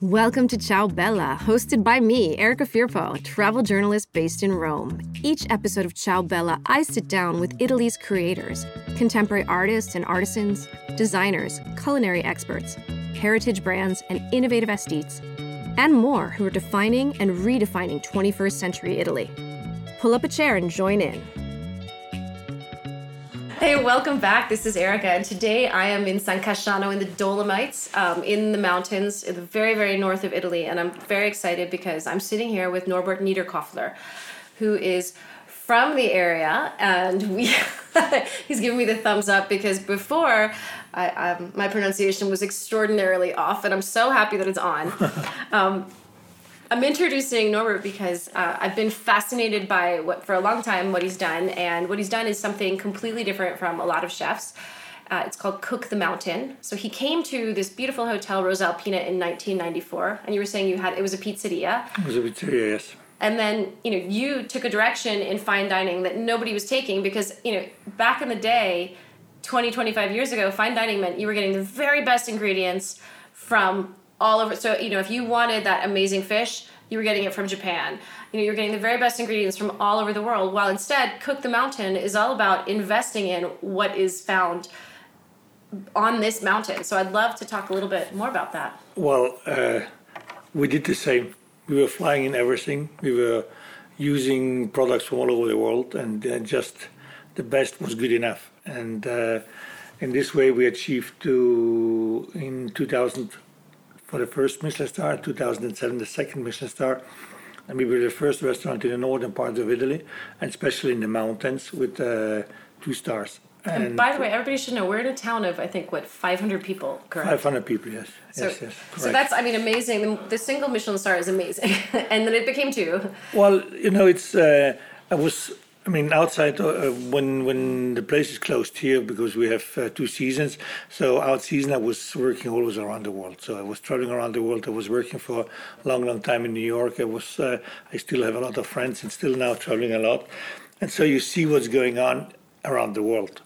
Welcome to Ciao Bella, hosted by me, Erica Firpo, travel journalist based in Rome. Each episode of Ciao Bella, I sit down with Italy's creators, contemporary artists and artisans, designers, culinary experts, heritage brands, and innovative aesthetes, and more who are defining and redefining 21st century Italy. Pull up a chair and join in. Hey, welcome back. This is Erica, and today I am in San Cassiano in the Dolomites, um, in the mountains, in the very, very north of Italy. And I'm very excited because I'm sitting here with Norbert Niederkofler, who is from the area, and we he's giving me the thumbs up because before I, um, my pronunciation was extraordinarily off, and I'm so happy that it's on. Um, I'm introducing Norbert because uh, I've been fascinated by what for a long time what he's done, and what he's done is something completely different from a lot of chefs. Uh, it's called Cook the Mountain. So he came to this beautiful hotel Rosa Alpina in 1994, and you were saying you had it was a pizzeria. It was a pizzeria, yes. And then you know you took a direction in fine dining that nobody was taking because you know back in the day, 20 25 years ago, fine dining meant you were getting the very best ingredients from all over. So you know, if you wanted that amazing fish, you were getting it from Japan. You know, you're getting the very best ingredients from all over the world. While instead, Cook the Mountain is all about investing in what is found on this mountain. So I'd love to talk a little bit more about that. Well, uh, we did the same. We were flying in everything. We were using products from all over the world, and uh, just the best was good enough. And uh, in this way, we achieved to in 2000 for the first Michelin star, 2007 the second Michelin star, and we were the first restaurant in the northern part of Italy, and especially in the mountains with uh, two stars. And, and, by the way, everybody should know we're in a town of I think what 500 people, correct? 500 people, yes. So, yes, yes, so that's I mean amazing. The, the, single Michelin star is amazing, and then it became two. Well, you know, it's uh, I was I mean, outside uh, when when the place is closed here because we have uh, two seasons. So out season, I was working always around the world. So I was traveling around the world. I was working for a long, long time in New York. I was uh, I still have a lot of friends and still now traveling a lot. And so you see what's going on around the world.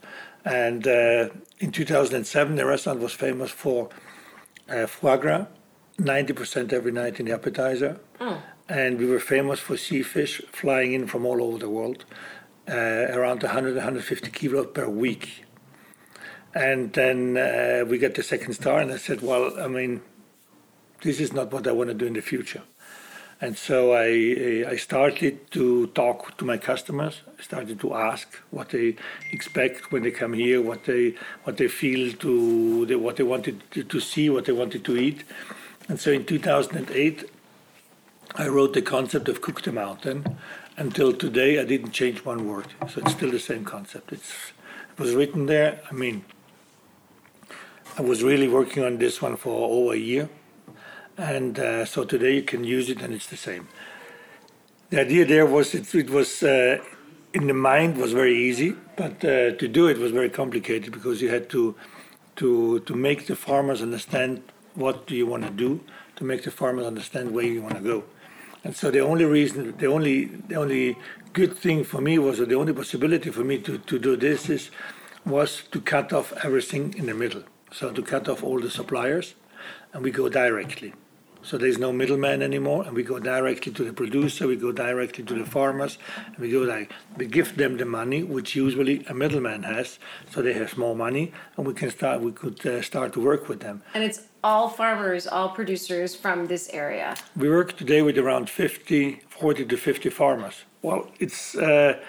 And uh, in 2007, the restaurant was famous for uh, foie gras, 90% every night in the appetizer. Mm and we were famous for sea fish flying in from all over the world, uh, around 100 150 kilos per week. And then uh, we got the second star, and I said, Well, I mean, this is not what I want to do in the future. And so I, I started to talk to my customers. I started to ask what they expect when they come here, what they what they feel to, what they wanted to see, what they wanted to eat. And so in 2008, I wrote the concept of Cook the Mountain. Until today, I didn't change one word. So it's still the same concept. It's, it was written there. I mean, I was really working on this one for over a year. And uh, so today you can use it and it's the same. The idea there was it, it was uh, in the mind was very easy, but uh, to do it was very complicated because you had to to to make the farmers understand what do you want to do, to make the farmers understand where you want to go. And so the only reason, the only, the only good thing for me was, or the only possibility for me to, to do this is, was to cut off everything in the middle. So to cut off all the suppliers, and we go directly. So there's no middleman anymore, and we go directly to the producer, we go directly to the farmers, and we go like we give them the money, which usually a middleman has, so they have more money, and we can start. We could uh, start to work with them. And it's all farmers, all producers from this area. We work today with around 50, 40 to 50 farmers. Well, it's uh,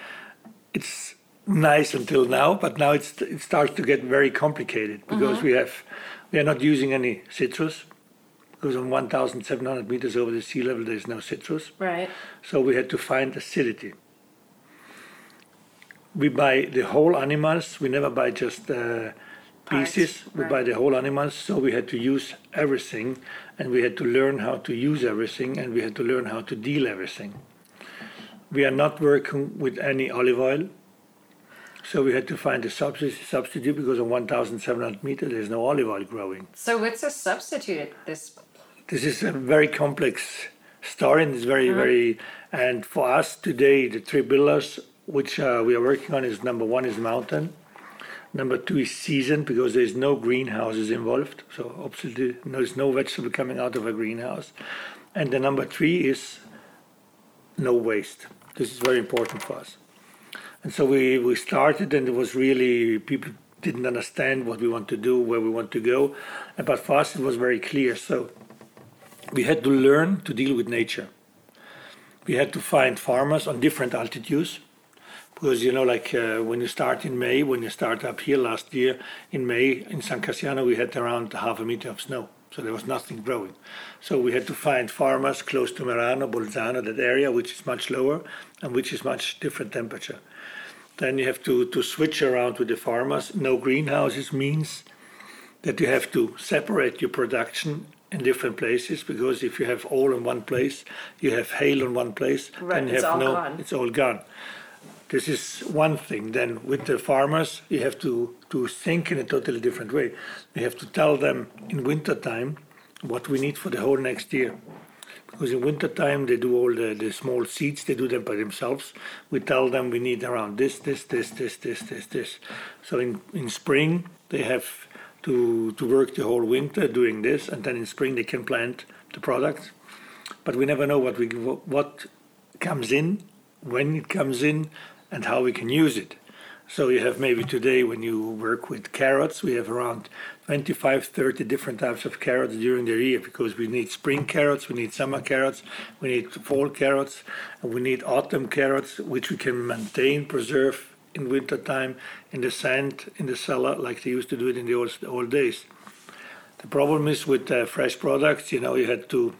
it's nice until now, but now it's it starts to get very complicated because mm-hmm. we have we are not using any citrus because on 1,700 meters over the sea level there is no citrus. Right. So we had to find acidity. We buy the whole animals. We never buy just uh, pieces. Right. buy the whole animals. So we had to use everything, and we had to learn how to use everything, and we had to learn how to deal everything. We are not working with any olive oil. So we had to find a substitute because on 1,700 meters there's no olive oil growing. So what's a substitute at this this is a very complex story and it's very, mm-hmm. very, and for us today, the three pillars which uh, we are working on is number one is mountain. Number two is season because there's no greenhouses involved. So absolutely there's no vegetable coming out of a greenhouse. And the number three is no waste. This is very important for us. And so we, we started and it was really people didn't understand what we want to do, where we want to go. But for us it was very clear. So we had to learn to deal with nature. We had to find farmers on different altitudes because you know like uh, when you start in may when you start up here last year in may in san Cassiano we had around half a meter of snow. So there was nothing growing. So we had to find farmers close to merano bolzano that area which is much lower and which is much different temperature. Then you have to, to switch around with the farmers. No greenhouses means that you have to separate your production in different places because if you have all in one place you have hail in one place right, and you have no gone. it's all gone this is one thing. Then with the farmers, you have to, to think in a totally different way. You have to tell them in winter time what we need for the whole next year. Because in winter time they do all the, the small seeds, they do them by themselves. We tell them we need around this, this, this, this, this, this, this. So in, in spring they have to, to work the whole winter doing this, and then in spring they can plant the products. But we never know what we what comes in, when it comes in, and how we can use it. So you have maybe today when you work with carrots, we have around 25, 30 different types of carrots during the year because we need spring carrots, we need summer carrots, we need fall carrots, and we need autumn carrots, which we can maintain, preserve in winter time in the sand in the cellar like they used to do it in the old, old days. The problem is with uh, fresh products, you know, you had to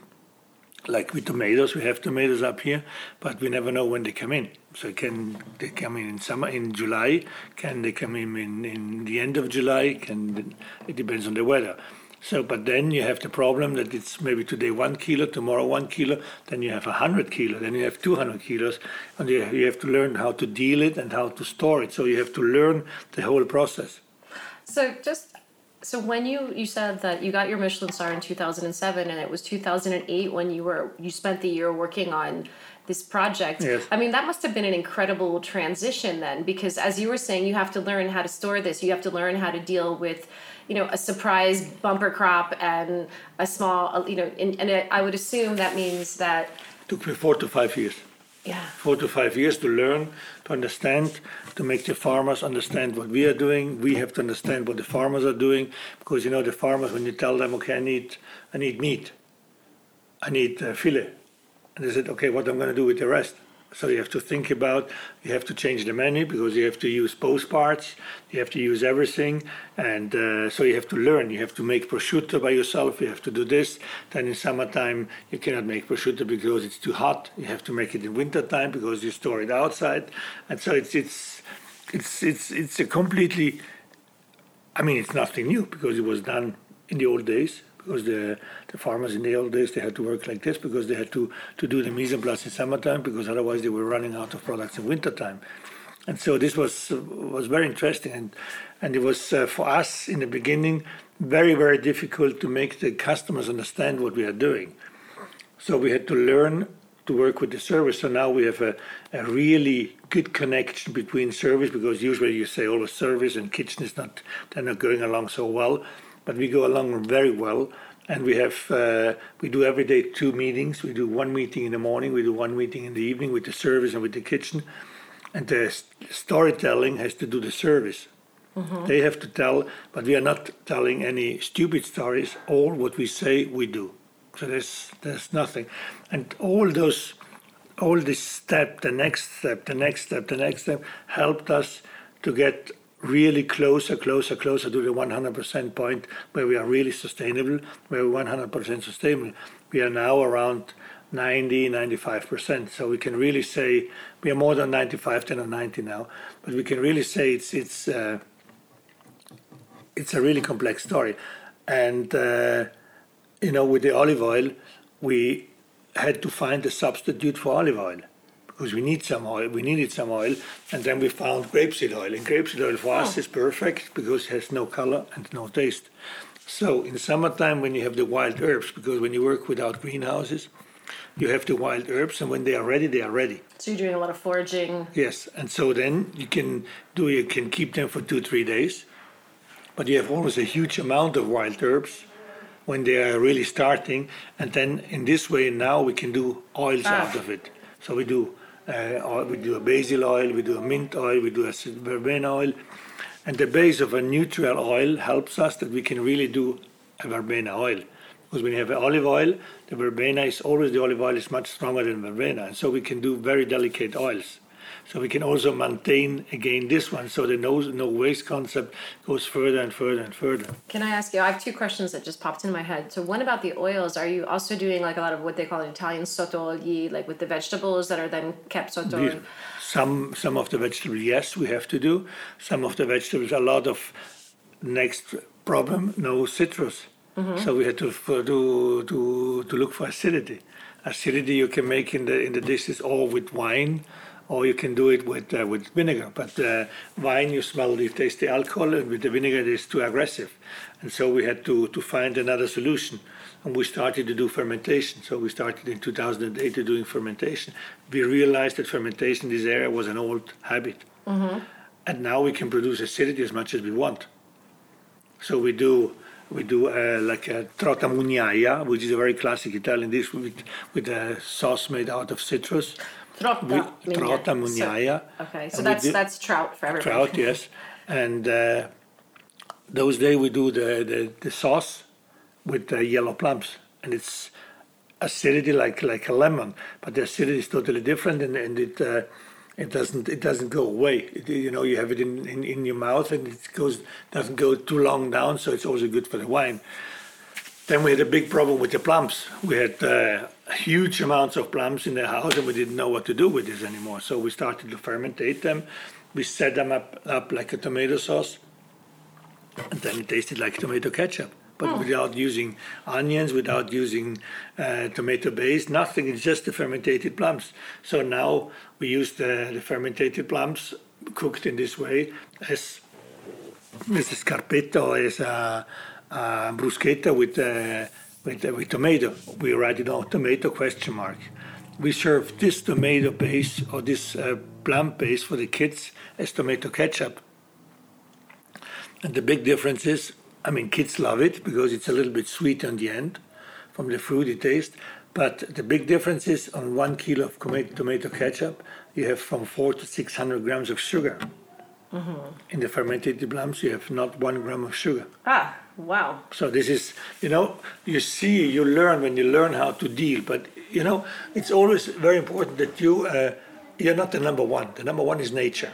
like with tomatoes, we have tomatoes up here, but we never know when they come in. So can they come in in summer in July? Can they come in in, in the end of July? Can it depends on the weather. So, but then you have the problem that it's maybe today one kilo, tomorrow one kilo, then you have a hundred kilo, then you have two hundred kilos, and you, you have to learn how to deal it and how to store it. So you have to learn the whole process. So just so when you you said that you got your Michelin star in 2007 and it was 2008 when you were you spent the year working on this project. Yes. I mean that must have been an incredible transition then because as you were saying you have to learn how to store this, you have to learn how to deal with you know a surprise bumper crop and a small you know and, and it, I would assume that means that took me 4 to 5 years yeah. four to five years to learn, to understand, to make the farmers understand what we are doing. We have to understand what the farmers are doing because you know the farmers when you tell them, okay, I need, I need meat, I need uh, fillet, and they said, okay, what I'm going to do with the rest? So you have to think about, you have to change the menu because you have to use both parts, you have to use everything, and uh, so you have to learn. You have to make prosciutto by yourself, you have to do this. Then in summertime, you cannot make prosciutto because it's too hot. You have to make it in wintertime because you store it outside. And so it's, it's, it's, it's, it's a completely, I mean, it's nothing new because it was done in the old days because the, the farmers in the old days they had to work like this because they had to, to do the mise en place in summertime because otherwise they were running out of products in wintertime. And so this was was very interesting and and it was uh, for us in the beginning very very difficult to make the customers understand what we are doing. So we had to learn to work with the service. So now we have a, a really good connection between service because usually you say always service and kitchen is not they're not going along so well but we go along very well. And we have uh, we do every day two meetings. We do one meeting in the morning, we do one meeting in the evening with the service and with the kitchen. And the storytelling has to do the service. Mm-hmm. They have to tell, but we are not telling any stupid stories. All what we say, we do. So there's there's nothing, and all those, all this step, the next step, the next step, the next step, helped us to get really closer, closer, closer to the 100% point where we are really sustainable, where we're 100% sustainable. We are now around 90, 95%. So we can really say we are more than 95 than 90 now, but we can really say it's it's uh, it's a really complex story. And uh, you know, with the olive oil, we had to find a substitute for olive oil because we need some oil. We needed some oil, and then we found grapeseed oil. And grapeseed oil for oh. us is perfect because it has no color and no taste. So in summertime, when you have the wild herbs, because when you work without greenhouses, You have the wild herbs, and when they are ready, they are ready. So you're doing a lot of foraging. Yes, and so then you can do you can keep them for two three days, but you have always a huge amount of wild herbs when they are really starting, and then in this way now we can do oils Ah. out of it. So we do uh, we do a basil oil, we do a mint oil, we do a verbena oil, and the base of a neutral oil helps us that we can really do a verbena oil. Because when you have olive oil, the verbena is always the olive oil is much stronger than verbena, and so we can do very delicate oils. So we can also maintain again this one, so the no no waste concept goes further and further and further. Can I ask you? I have two questions that just popped in my head. So one about the oils. Are you also doing like a lot of what they call Italian sottooli, like with the vegetables that are then kept sotto? We- Some some of the vegetables, yes, we have to do. Some of the vegetables, a lot of next problem, no citrus. Mm-hmm. So we had to to to to look for acidity. Acidity you can make in the in the dishes or with wine, or you can do it with uh, with vinegar. But uh, wine you smell, you taste the alcohol, and with the vinegar it is too aggressive. And so we had to to find another solution. And we started to do fermentation. So we started in 2008 to doing fermentation. We realized that fermentation in this area was an old habit. And now we can produce acidity as much as we want. So we do we do uh, like a trota mugnaia, which is a very classic Italian dish with with a sauce made out of citrus. Trotta. We, trota so- Okay, so And that's do- that's trout for everybody. trout, yes. And uh, those days we do the, the, the sauce with uh, yellow plums, and it's acidity like like a lemon, but the acidity is totally different, and, and it uh, it doesn't it doesn't go away. It, you know, you have it in, in, in your mouth, and it goes doesn't go too long down, so it's also good for the wine. Then we had a big problem with the plums. We had uh, huge amounts of plums in the house, and we didn't know what to do with this anymore. So we started to fermentate them. We set them up, up like a tomato sauce, and then it tasted like tomato ketchup, but without using onions, without using uh, tomato base, nothing. It's just the fermented plums. So now we use the, the fermented plums cooked in this way as scarpetta or as a, a bruschetta with, uh, with, uh, with tomato. We write it on tomato question mark. We serve this tomato base or this uh, plum base for the kids as tomato ketchup. And the big difference is, I mean, kids love it because it's a little bit sweet on the end from the fruity taste. But the big difference is on one kilo of tomato ketchup, you have from four to 600 grams of sugar. In the fermented plums, you have not one gram of sugar. Ah, wow. So this is, you know, you see, you learn when you learn how to deal. But you know, it's always very important that you, uh, you're not the number one. The number one is nature.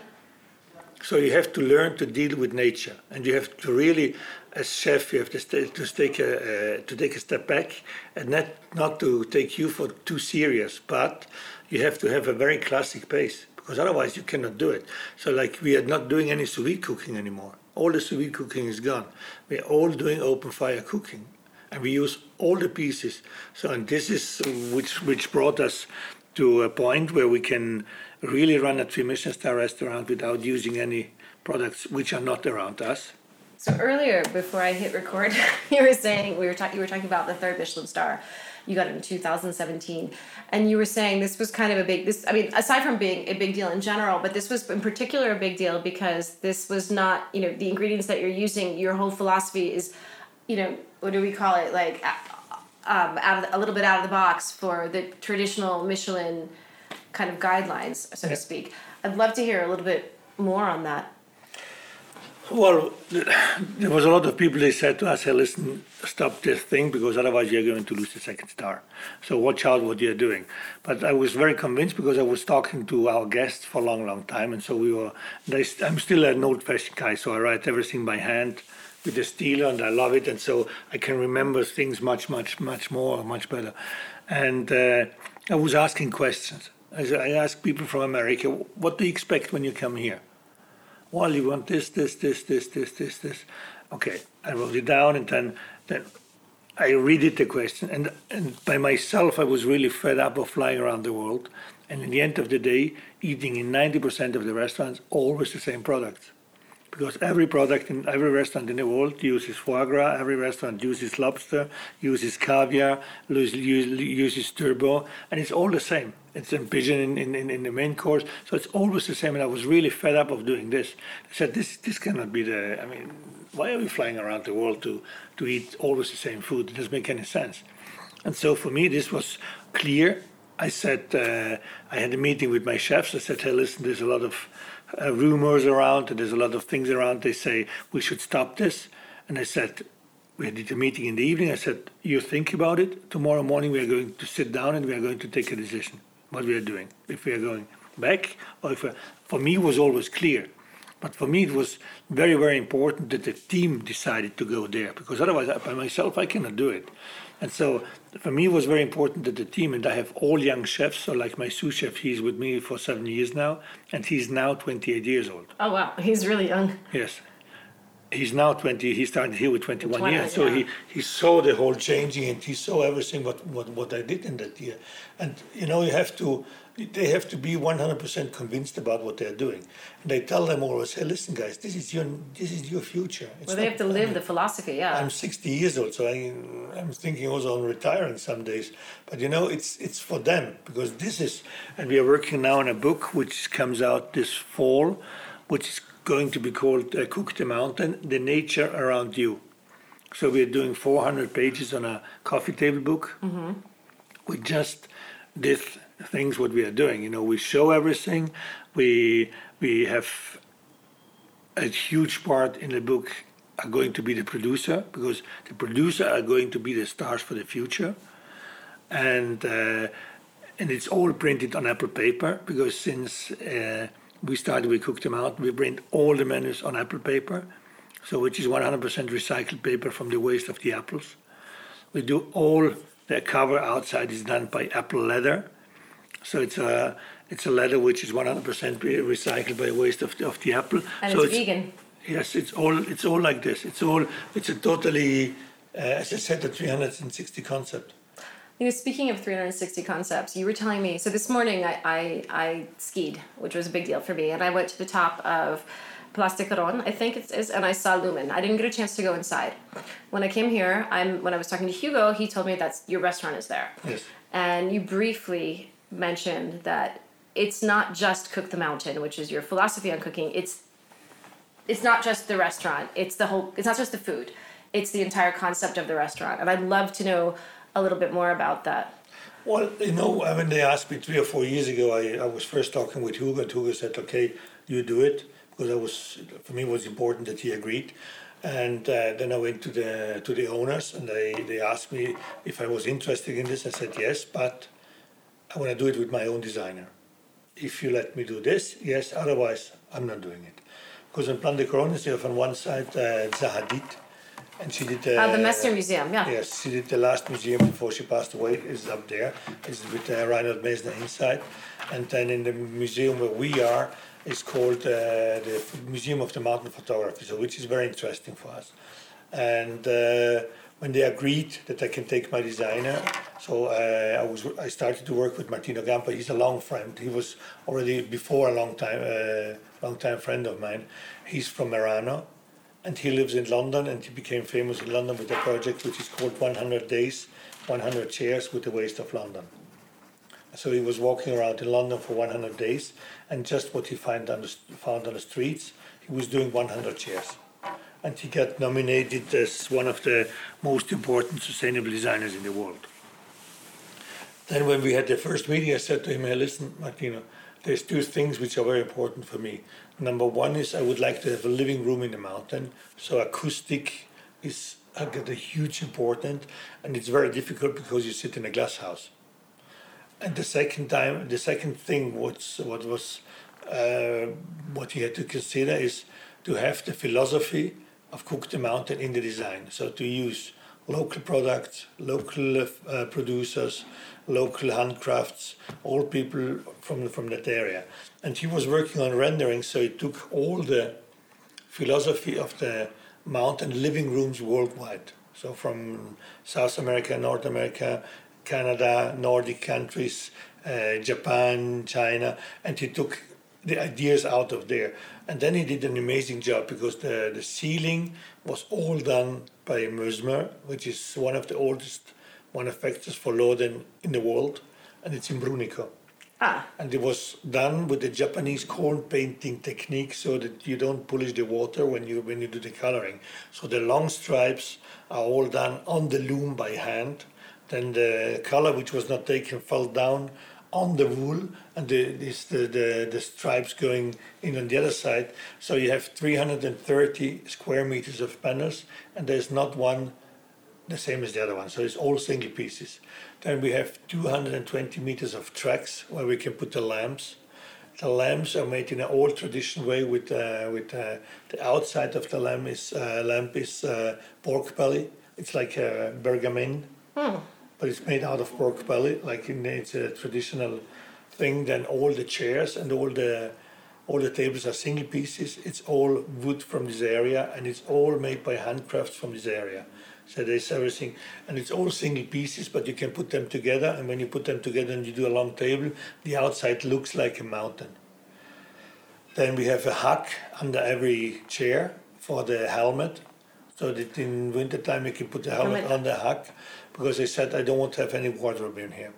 So you have to learn to deal with nature, and you have to really, as chef, you have to, sta to take a uh, to take a step back, and not not to take you for too serious, but you have to have a very classic pace because otherwise you cannot do it. So like we are not doing any sous vide cooking anymore. All the sous vide cooking is gone. We are all doing open fire cooking, and we use all the pieces. So and this is which which brought us to a point where we can really run a three Michelin star restaurant without using any products which are not around us. So earlier, before I hit record, you were saying we were talking. You were talking about the third Michelin star. You got it in 2017, and you were saying this was kind of a big. This, I mean, aside from being a big deal in general, but this was in particular a big deal because this was not, you know, the ingredients that you're using. Your whole philosophy is, you know, what do we call it? Like, um, out of the, a little bit out of the box for the traditional Michelin kind of guidelines, so Yeah. to speak. I'd love to hear a little bit more on that. Well, there was a lot of people. They said to us, "Hey, listen, stop this thing because otherwise you're going to lose the second star. So watch out what you're doing." But I was very convinced because I was talking to our guests for a long, long time, and so we were. They, I'm still an old-fashioned guy, so I write everything by hand with the stilo, and I love it, and so I can remember things much, much, much more, much better. And uh, I was asking questions. I asked people from America, "What do you expect when you come here?" Well, you want this, this, this, this, this, this, this. Okay, I wrote it down, and then then I read it the question, and and by myself, I was really fed up of flying around the world, and in the end of the day, eating in ninety percent of the restaurants always the same products. Because every product in every restaurant in the world uses foie gras, every restaurant uses lobster, uses caviar, uses, turbot, and it's all the same. It's in pigeon in, in, in the main course, so it's always the same. And I was really fed up of doing this. I said, this this cannot be the. I mean, why are we flying around the world to to eat always the same food? It doesn't make any sense. And so for me, this was clear. I said, uh, I had a meeting with my chefs. I said, hey, listen, there's a lot of uh, rumors around, and there's a lot of things around. They say we should stop this. And I said, we did a meeting in the evening. I said, you think about it. Tomorrow morning, we are going to sit down and we are going to take a decision what we are doing. If we are going back, or if for me, it was always clear. But for me, it was very, very important that the team decided to go there because otherwise, by myself, I cannot do it. And so for me, it was very important that the team, and I have all young chefs. So, like my sous chef, he's with me for seven years now, and he's now 28 years old. Oh, wow. He's really young. Yes. He's now 20, he started here with 21 20, years. So yeah. he, he saw the whole changing and he saw everything what, what, what I did in that year. And, you know, you have to they have to be 100% convinced about what they're doing. And I tell them always, hey, listen, guys, this is your this is your future. It's well, they not, have to live I mean, the philosophy, yeah. I'm 60 years old, so I, I'm thinking also on retiring some days. But you know, it's it's for them because this is, and we are working now on a book which comes out this fall, which is going to be called uh, Cook the Mountain: The Nature Around You. So we're doing 400 pages on a coffee table book. Mm-hmm. We just did things what we are doing. You know, we show everything. We we have a huge part in the book are going to be the producer because the producer are going to be the stars for the future, and uh, and it's all printed on Apple paper because since uh, we started we cooked them out we print all the menus on Apple paper, so which is 100% recycled paper from the waste of the apples. We do all the cover outside is done by apple leather so it's a it's a leather which is 100% recycled by waste of the, of the apple. And so it's, it's vegan. Yes, it's all it's all like this. It's all it's a totally, uh, as I said, a 360 concept. You know, speaking of 360 concepts, you were telling me. So this morning I, I, I skied, which was a big deal for me, and I went to the top of Place de Couronne, I think it is, and I saw Lumen. I didn't get a chance to go inside. When I came here, I'm when I was talking to Hugo, he told me that your restaurant is there. Yes. And you briefly mentioned that it's not just cook the mountain, which is your philosophy on cooking. It's it's not just the restaurant. It's the whole. It's not just the food. It's the entire concept of the restaurant, and I'd love to know a little bit more about that. Well, you know, when they asked me three or four years ago. I, I was first talking with Hugo, and Hugo said, "Okay, you do it," because I was for me it was important that he agreed. And uh, then I went to the to the owners, and they, they asked me if I was interested in this. I said yes, but I want to do it with my own designer. If you let me do this, yes, otherwise, I'm not doing it. Because in Plan de Corones, you have on one side uh, Zaha Hadid, and she did. the, uh, the Messner Museum, yeah. Yes, she did the last museum before she passed away, is up there. It's with uh, Reinhold Messner inside. And then in the museum where we are, it's called uh, the Museum of the Mountain Photography, so which is very interesting for us. And uh, when they agreed that I can take my designer, so uh, I was I started to work with Martino Gamper. He's a long friend. He was already before a long time uh, long time friend of mine. He's from Merano, and he lives in London. And he became famous in London with a project which is called 100 Days, 100 Chairs with the Waste of London. So he was walking around in London for 100 days, and just what he found on the, found on the streets, he was doing 100 chairs and he got nominated as one of the most important sustainable designers in the world. Then, when we had the first meeting, I said to him, hey, listen, Martino, there's two things which are very important for me. Number one is I would like to have a living room in the mountain, so acoustic is get a huge important, and it's very difficult because you sit in a glass house. And the second time, the second thing, what's what was uh, what he had to consider is to have the philosophy of Cook the Mountain in the design. So to use local products, local uh, producers, local handcrafts, all people from from that area. And he was working on rendering, so he took all the philosophy of the mountain living rooms worldwide. So from South America, North America, Canada, Nordic countries, uh, Japan, China, and he took the ideas out of there. And then he did an amazing job because the, the ceiling was all done by Moessmer, which is one of the oldest manufacturers for Loden in the world, and it's in Brunico. Ah, And it was done with the Japanese corn painting technique so that you don't polish the water when you when you do the coloring. So the long stripes are all done on the loom by hand. Then the color which was not taken fell down on the wool and the this the, the, the stripes going in on the other side. So you have 330 square meters of panels and there's not one the same as the other one. So it's all single pieces. Then we have 220 meters of tracks where we can put the lamps. The lamps are made in an old traditional way. With uh, with uh, the outside of the lamp is uh, lamp is uh, pork belly. It's like a bergamin, but it's made out of pork belly. Like in, it's a traditional thing. Then all the chairs and all the all the tables are single pieces. It's all wood from this area, and it's all made by handcrafts from this area. So there's everything, and it's all single pieces, but you can put them together. And when you put them together and you do a long table, the outside looks like a mountain. Then we have a hut under every chair for the helmet, so that in wintertime you can put the helmet on the hut, because they said I don't want to have any wardrobe in here.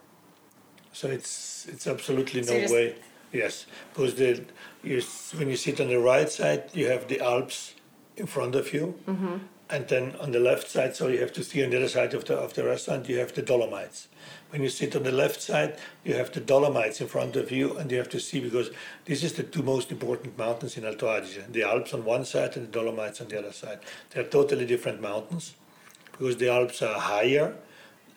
So it's it's absolutely So no way. Yes, because the you, when you sit on the right side, you have the Alps in front of you, Mm-hmm. And then on the left side, so you have to see on the other side of the of the restaurant, you have the Dolomites. When you sit on the left side, you have the Dolomites in front of you, and you have to see because this is the two most important mountains in Alto Adige: the Alps on one side and the Dolomites on the other side. They're totally different mountains because the Alps are higher,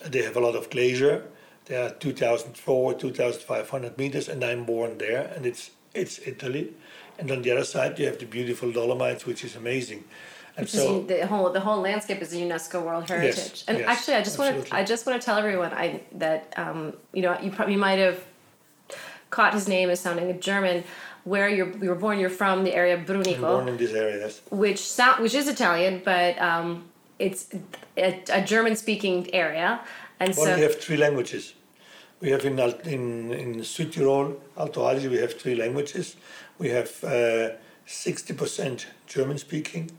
they have a lot of glacier. They are 2,004, 2,500 meters, and I'm born there, and it's it's Italy. And on the other side, you have the beautiful Dolomites, which is amazing. And which is the whole the whole landscape is a UNESCO World Heritage. and yes, actually, I just want to. I just want to tell everyone I that um, you know you probably might have caught his name as sounding German. Where you're you were born, you're from the area of I'm Brunico. born in this area. Yes. which sound which is Italian, but um, it's a, a German speaking area, and Well, so we have three languages. We have in in in Südtirol, Alto Adige, we have three languages. We have sixty percent German speaking.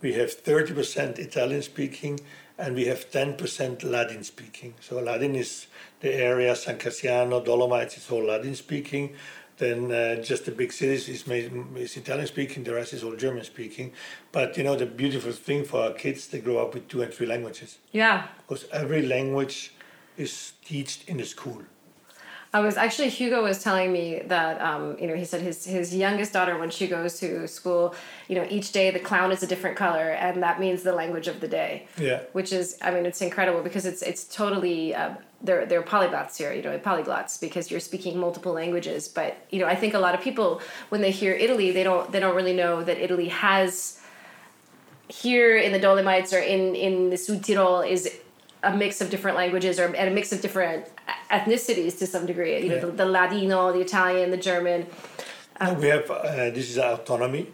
We have thirty percent Italian speaking, and we have ten percent Latin speaking. So Latin is the area San Cassiano, Dolomites. It's all Latin speaking. Then uh, just the big cities is, made, is Italian speaking. The rest is all German speaking. But you know the beautiful thing for our kids, they grow up with two and three languages yeah. because every language is taught in the school. I was actually Hugo was telling me that um, you know he said his his youngest daughter when she goes to school, you know each day the clown is a different color and that means the language of the day. Yeah. Which is I mean it's incredible because it's it's totally uh, they're they're polyglots here you know polyglots because you're speaking multiple languages but you know I think a lot of people when they hear Italy they don't they don't really know that Italy has here in the Dolomites or in in the Sud Tirol is a mix of different languages or and a mix of different ethnicities to some degree. You know, Yeah. the, the Ladino, the Italian, the German. Now we have uh, this is autonomy.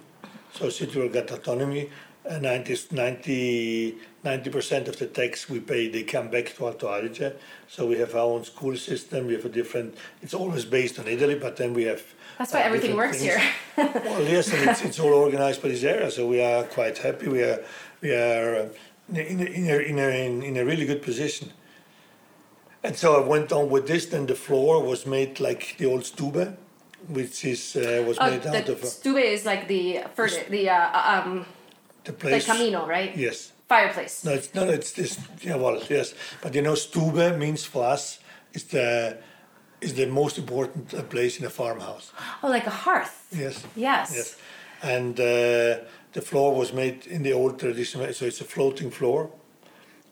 So Südtirol got autonomy. Uh, 90 percent of the tax we pay they come back to Alto Adige. So we have our own school system. We have a different. It's always based on Italy, but then we have. That's why uh, everything works things. here. well, yes, and it's, it's all organized by this area, so we are quite happy. We are we are uh, in a, in a, in a, in a really good position. And so I went on with this. Then the floor was made like the old stube, which is uh, was Oh, made out the of uh, stube is like the furnace, the uh, um, the place. the camino, right? Yes. Fireplace. No, it's no, it's this. Yeah, well, yes, but you know, stube means for us is the is the most important uh, place in a farmhouse. Oh, like a hearth. Yes. Yes. Yes, and uh, the floor was made in the old tradition, so it's a floating floor,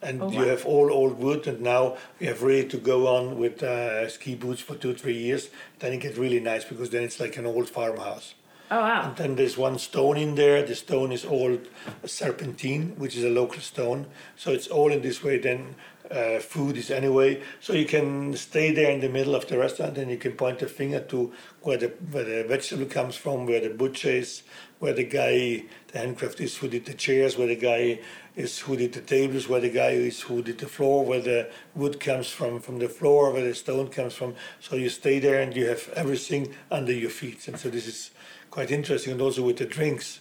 and Oh, you wow. have all old wood, and now you have ready to go on with uh, ski boots for two three years. Then it gets really nice because then it's like an old farmhouse. Oh wow! And then there's one stone in there. The stone is all serpentine, which is a local stone. So it's all in this way. Then uh, food is anyway. So you can stay there in the middle of the restaurant and you can point a finger to where the where the vegetable comes from, where the butcher is, where the guy, the handcraft is who did the chairs, where the guy is who did the tables, where the guy is who did the floor, where the wood comes from from the floor, where the stone comes from. So you stay there and you have everything under your feet. And so this is quite interesting. And also with the drinks,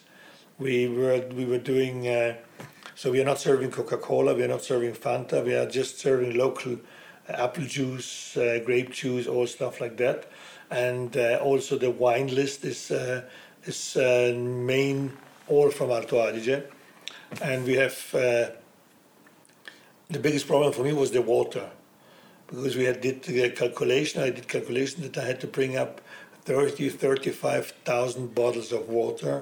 we were we were doing. Uh, so we are not serving Coca-Cola, we are not serving Fanta, we are just serving local uh, apple juice, uh, grape juice, all stuff like that. And uh, also the wine list is uh, is uh, main all from Alto Adige, and we have uh, the biggest problem for me was the water, because we had did the calculation. I did calculation that I had to bring up 30, 35,000 bottles of water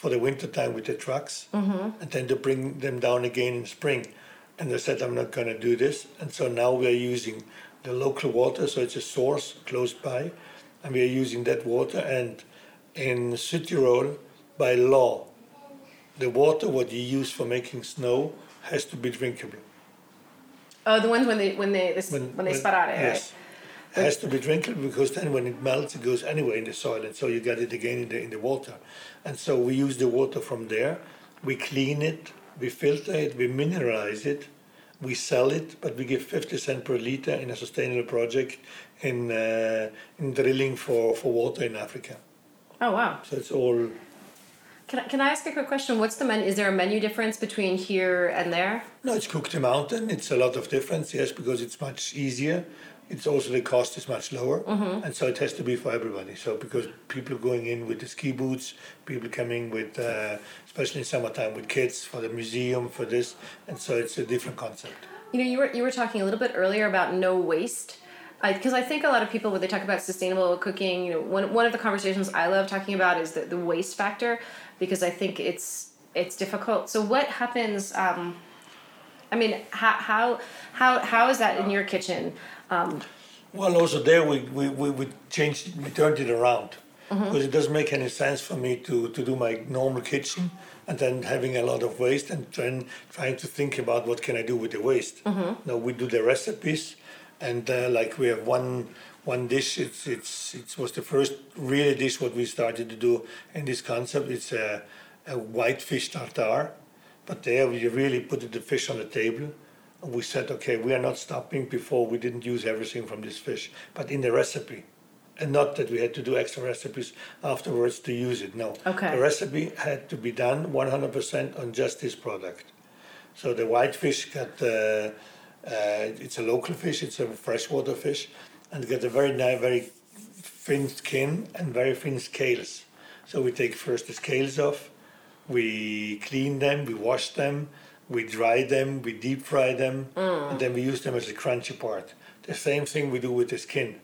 for the winter time with the trucks Mm-hmm. and then to bring them down again in spring. And they said, I'm not going to do this. And so now we are using the local water, so it's a source close by, and we are using that water. And in Südtirol, by law, the water what you use for making snow has to be drinkable. Oh, the ones when they when they this, when, they sparare, yes. It has to be drinkable because then when it melts, it goes anyway in the soil, and so you get it again in the in the water. And so we use the water from there. We clean it, we filter it, we mineralize it, we sell it, but we give 50 cent per liter in a sustainable project in uh, in drilling for, for water in Africa. Oh wow! So it's all Can I, can I ask a quick question? What's the menu? Is there a menu difference between here and there? no, it's cooked the mountain. It's a lot of difference, yes, because it's much easier. It's also the cost is much lower, and so it has to be for everybody. So because people are going in with the ski boots, people coming with, uh, especially in summertime, with kids for the museum for this, and so it's a different concept. You know, you were you were talking a little bit earlier about no waste, because I, think a lot of people when they talk about sustainable cooking, you know, one one of the conversations I love talking about is the, the waste factor, because I think it's it's difficult. So what happens? Um, I mean, how how how how is that in your kitchen? Um, Well, also there we, we, we, we changed, we turned it around because it doesn't make any sense for me to, to do my normal kitchen and then having a lot of waste and then trying to think about what can I do with the waste. Now we do the recipes and uh, like we have one one dish. It's it's it was the first really dish what we started to do in this concept. It's a, a white fish tartare, but there we really put the fish on the table we said, okay, we are not stopping before we didn't use everything from this fish, but in the recipe. And not that we had to do extra recipes afterwards to use it. No. Okay. The recipe had to be done 100% on just this product. So the white fish got, uh, uh, it's a local fish, it's a freshwater fish, and got a very nice, very thin skin and very thin scales. So we take first the scales off, we clean them, we wash them, we dry them, we deep fry them, and then we use them as a crunchy part. The same thing we do with the skin.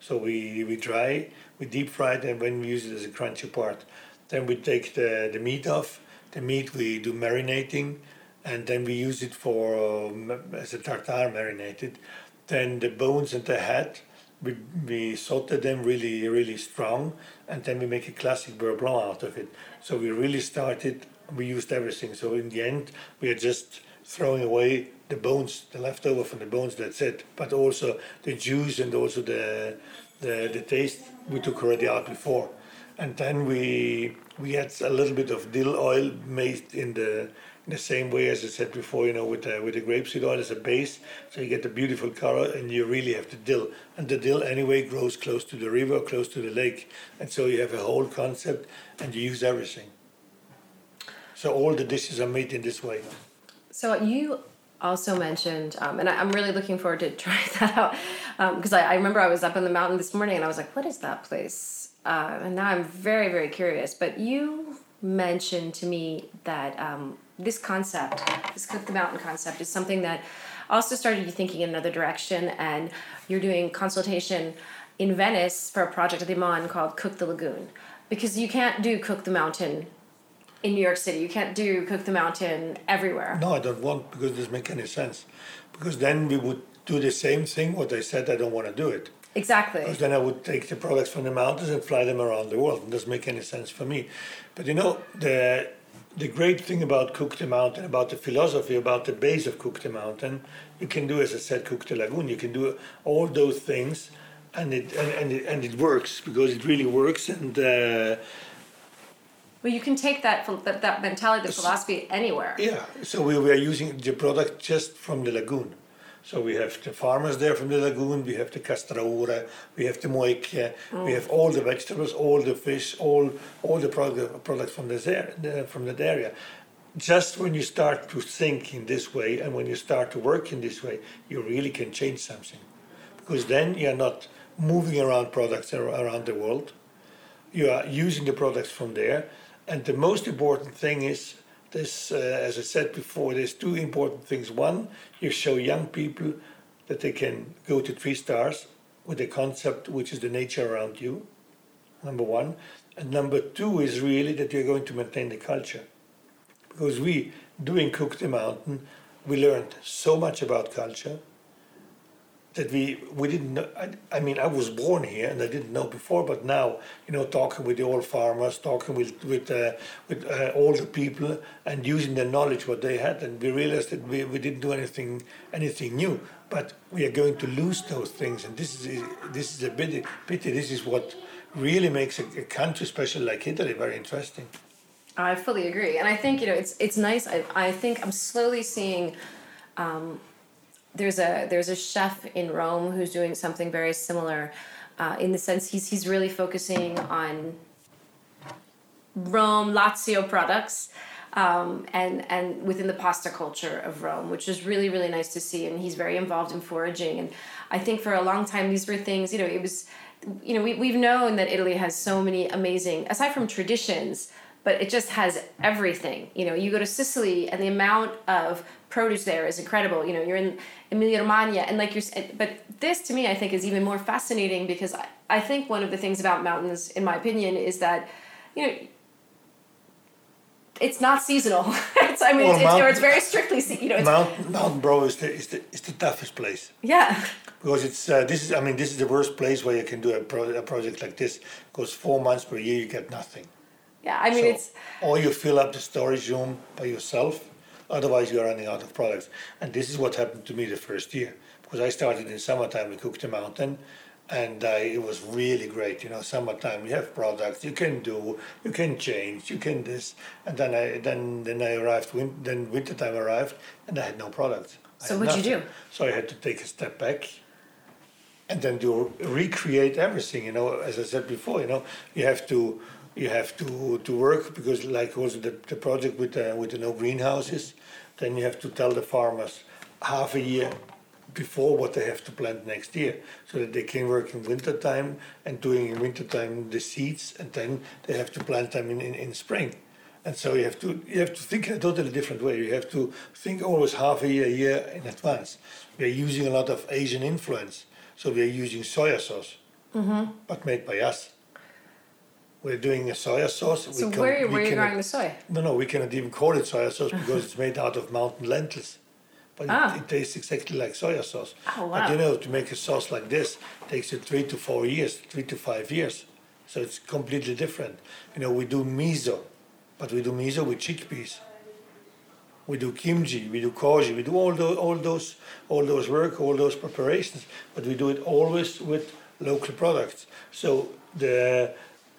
So we, we dry, we deep fry it, and when we use it as a crunchy part. Then we take the, the meat off. The meat we do marinating, and then we use it for um, as a tartare marinated. Then the bones and the head, we, we saute them really, really strong, and then we make a classic beurre blanc out of it. So we really started, we used everything. So in the end, we are just throwing away the bones, the leftover from the bones, that's it. But also the juice and also the, the, the taste we took already out before. And then we we had a little bit of dill oil made in the in the same way as I said before, you know, with the, with the grapeseed oil as a base, so you get the beautiful color, and you really have the dill. And the dill anyway grows close to the river, close to the lake, and so you have a whole concept, and you use everything. So all the dishes are made in this way. So you also mentioned, um, and I, I'm really looking forward to trying that out because I, I remember I was up in the mountain this morning and I was like, "What is that place?" Uh, and now I'm very, very curious. But you mentioned to me that um, this concept, this cook the mountain concept, is something that also started you thinking in another direction, and you're doing consultation in Venice for a project at the Mon called Cook the Lagoon, because you can't do Cook the Mountain in New York City. You can't do Cook the Mountain everywhere. No, I don't want because it doesn't make any sense. Because then we would do the same thing. What I said, I don't want to do it. Exactly. Because then I would take the products from the mountains and fly them around the world. It doesn't make any sense for me. But you know, the the great thing about Cook the Mountain, about the philosophy, about the base of Cook the Mountain, you can do, as I said, Cook the Lagoon. You can do all those things, and it and, and, it, and it works because it really works. And uh, well, you can take that that, that mentality, the philosophy, anywhere. Yeah. So we were using the product just from the lagoon. So we have the farmers there from the lagoon, we have the castraure, we have the moeche, mm. we have all the vegetables, all the fish, all all the product, products from this area, from that area. Just when you start to think in this way and when you start to work in this way, you really can change something. Because then you're not moving around products around the world. You are using the products from there. And the most important thing is this, uh, as I said before, there's two important things. One, you show young people that they can go to three stars with a concept which is the nature around you, number one. And number two is really that you're going to maintain the culture. Because we, doing Cook the Mountain, we learned so much about culture that we we didn't know. I, I, mean, I was born here and I didn't know before, but now you know, talking with the old farmers, talking with with uh, with uh, all the people, and using the knowledge what they had, and we realized that we, we didn't do anything anything new. But we are going to lose those things, and this is this is a pity. Pity. This is what really makes a, a country special like Italy very interesting. I fully agree, and I think you know it's it's nice. I I think I'm slowly seeing. Um, there's a there's a chef in Rome who's doing something very similar, uh, in the sense he's he's really focusing on Rome Lazio products. Um, and and within the pasta culture of Rome, which is really really nice to see. And he's very involved in foraging. And I think for a long time these were things. You know, it was, you know, we we've known that Italy has so many amazing, aside from traditions, but it just has everything. You know, you go to Sicily and the amount of produce there is incredible. You know, you're in Emilia Romagna, and like you're, but this to me, I think, is even more fascinating because I, I think one of the things about mountains, in my opinion, is that, you know, it's not seasonal. it's, I mean, well, it's, mountain, it's very strictly, you know. It's, mountain, mountain Bro is the, is the is the toughest place. Yeah. Because it's uh, this is I mean this is the worst place where you can do a, pro- a project like this. Because four months per year you get nothing. Yeah, I mean so, it's. Or you fill up the storage room by yourself, Otherwise, you're running out of products. And this is what happened to me the first year because I started in summertime. We cooked the mountain, and uh, it was really great. You know, summertime you have products you can do, you can change, you can this, and then I then then I arrived. Win, then wintertime arrived, and I had no products. So what'd you do? So I had to take a step back. And then do recreate everything, you know. As I said before, you know, you have to you have to, to work because like also the, the project with the, with the no greenhouses, then you have to tell the farmers half a year before what they have to plant next year so that they can work in winter time and doing in winter time the seeds and then they have to plant them in, in, in spring. And so you have to you have to think in a totally different way. You have to think always half a year a year in advance. We are using a lot of asian influence so we are using soya sauce mm-hmm. but made by us we're doing a soya sauce. So can, where, where are you growing the soy? No, no, we cannot even call it soya sauce because it's made out of mountain lentils. But ah. it, it, tastes exactly like soya sauce. Oh, wow. But you know, to make a sauce like this takes you three to four years, three to five years. So it's completely different. You know, we do miso, but we do miso with chickpeas. We do kimchi, we do koji, we do all those, all those, all those work, all those preparations, but we do it always with local products. So the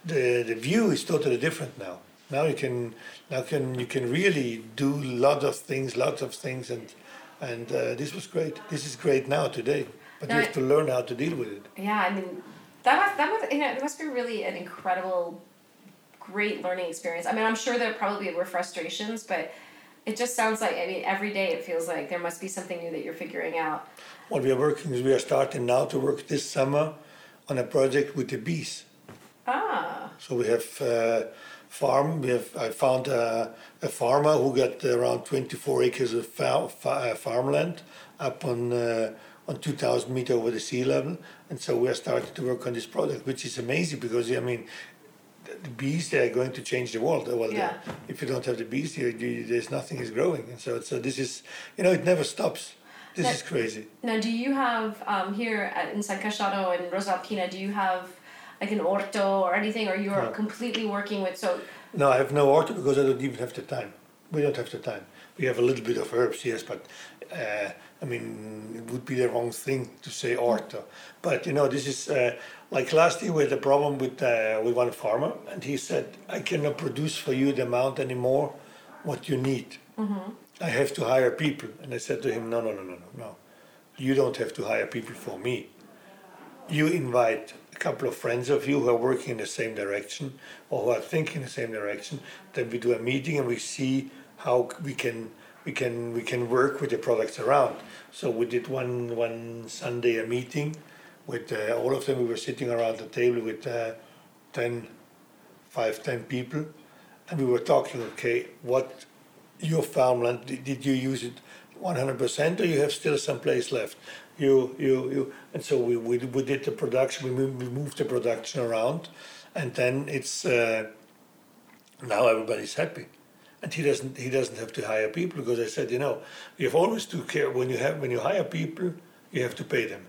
the the view is totally different now. Now you can now can you can really do lots of things, lots of things, and and uh, this was great. This is great now today, but you have to learn how to deal with it. Yeah, I mean that must that must you know it must be really an incredible, great learning experience. I mean, I'm sure there probably were frustrations, but it just sounds like I mean every day it feels like there must be something new that you're figuring out. What we are working is we are starting now to work this summer on a project with the bees. Ah. So we have uh, farm. We have I found a, a farmer who got around 24 acres of fa- fa- uh, farmland up on uh, on 2,000 meter over the sea level, and so we are starting to work on this project, which is amazing because I mean. The bees they are going to change the world. Well, yeah. if you don't have the bees here, you, there's nothing is growing, and so so this is you know it never stops This Now- is crazy. Now, do you have um, here at, in San Cassiano and Rosa Alpina, do you have like an orto or anything, or you're No. completely working with so? No, I have no orto because I don't even have the time. We don't have the time. We have a little bit of herbs, yes, but uh, I mean, it would be the wrong thing to say orto. But you know, this is uh, like last year we had a problem with uh, with one farmer, and he said, "I cannot produce for you the amount anymore what you need. I have to hire people." And I said to him, "No, no, no, no, no, no. You don't have to hire people for me. You invite couple of friends of you who are working in the same direction or who are thinking the same direction. Then we do a meeting and we see how we can we can we can work with the products around. So we did one one Sunday a meeting with uh, all of them. We were sitting around the table with uh, 10, 5, 10 people, and we were talking. Okay, what your farmland did, did you use it 100% or you have still some place left? You you you. And so we we, we did the production. We moved, we moved the production around, and then it's uh, now everybody's happy. And he doesn't he doesn't have to hire people because I said you know you have always to care when you have when you hire people you have to pay them.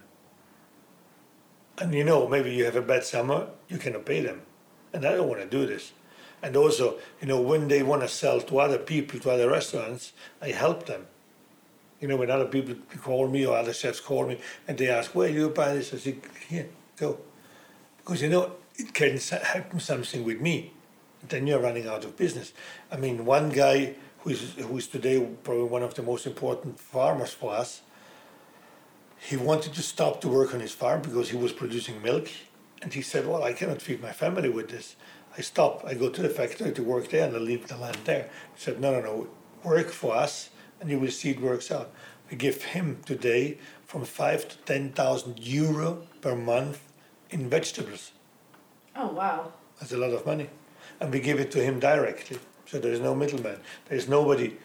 And you know maybe you have a bad summer you cannot pay them. And I don't want to do this. And also you know when they want to sell to other people to other restaurants I help them you know when other people call me or other chefs call me and they ask where you buy this I say here go because you know it can happen something with me then you're running out of business. I mean, one guy who is who is today probably one of the most important farmers for us. He wanted to stop to work on his farm because he was producing milk, and he said, "Well, I cannot feed my family with this. I stop. I go to the factory to work there, and I leave the land there." He said, "No, no, no. Work for us, and you will see it works out." We give him today from five to ten thousand euro per month in vegetables. Oh wow! That's a lot of money. And we give it to him directly. So there's no middleman. There's nobody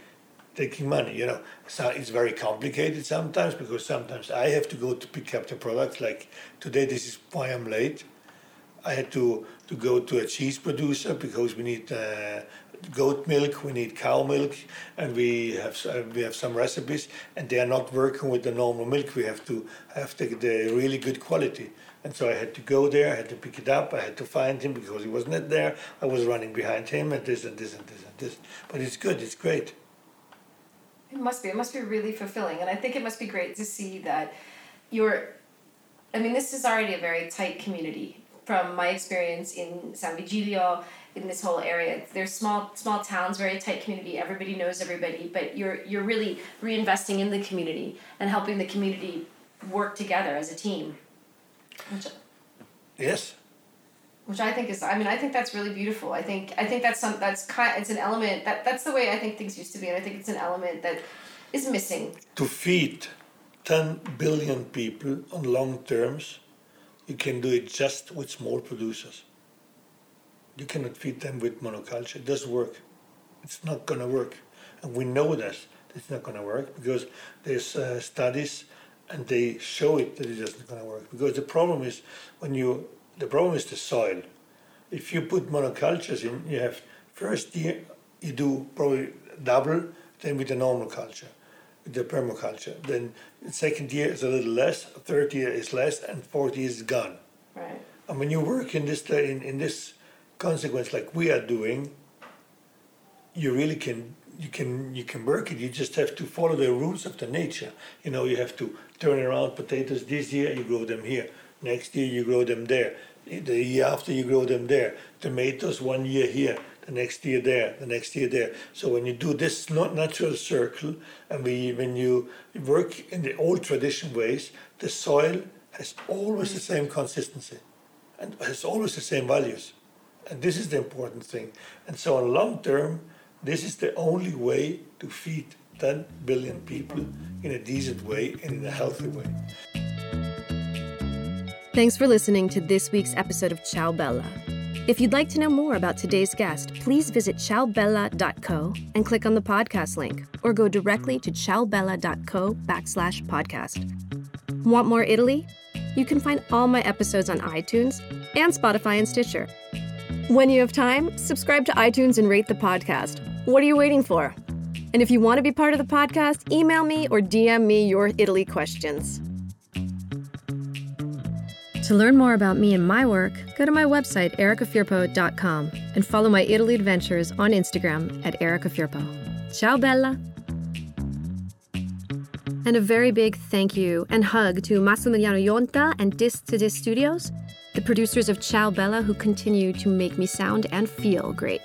taking money, you know. So it's very complicated sometimes because sometimes I have to go to pick up the products. Like today, this is why I'm late. I had to, to go to a cheese producer because we need uh, goat milk, we need cow milk, and we have uh, we have some recipes, and they are not working with the normal milk. We have to have the, the really good quality. And so I had to go there, I had to pick it up, I had to find him because he wasn't there. I was running behind him and this and this and this and this. But it's good, it's great. It must be. It must be really fulfilling, and I think it must be great to see that you're. I mean, this is already a very tight community. From my experience in San Vigilio, in this whole area, there's small small towns, very tight community. Everybody knows everybody, but you're you're really reinvesting in the community and helping the community work together as a team, which Yes, which I think is I mean I think that's really beautiful. I think I think that's some that's kind it's an element that that's the way I think things used to be, and I think it's an element that is missing. to feed 10 billion people on long terms, you can do it just with small producers. You cannot feed them with monoculture. It doesn't work. It's not going to work. And we know that it's not going to work because there's uh, studies and they show it that it isn't going to work. Because the problem is when you, the problem is the soil. If you put monocultures in, you have first year, you do probably double than with the normal culture the permaculture. Then the second year is a little less, third year is less, and fourth year is gone. Right. And when you work in this in, in this consequence like we are doing, you really can you can you can work it. You just have to follow the rules of the nature. You know, you have to turn around potatoes this year, you grow them here. Next year you grow them there. The year after you grow them there. Tomatoes one year here, the next year there, the next year there. So when you do this not natural circle, and we when you work in the old tradition ways, the soil has always the same consistency, and has always the same values, and this is the important thing. And so on long term, this is the only way to feed 10 billion people in a decent way and in a healthy way. Thanks for listening to this week's episode of Ciao Bella. If you'd like to know more about today's guest, please visit ciaobella.co and click on the podcast link, or go directly to ciaobella.co backslash podcast. Want more Italy? You can find all my episodes on iTunes and Spotify and Stitcher. When you have time, subscribe to iTunes and rate the podcast. What are you waiting for? And if you want to be part of the podcast, email me or DM me your Italy questions. To learn more about me and my work, go to my website, ericafirpo.com, and follow my Italy adventures on Instagram at ericafirpo. Ciao, Bella! And a very big thank you and hug to Massimiliano Yonta and Disc to Disc Studios, the producers of Ciao Bella who continue to make me sound and feel great.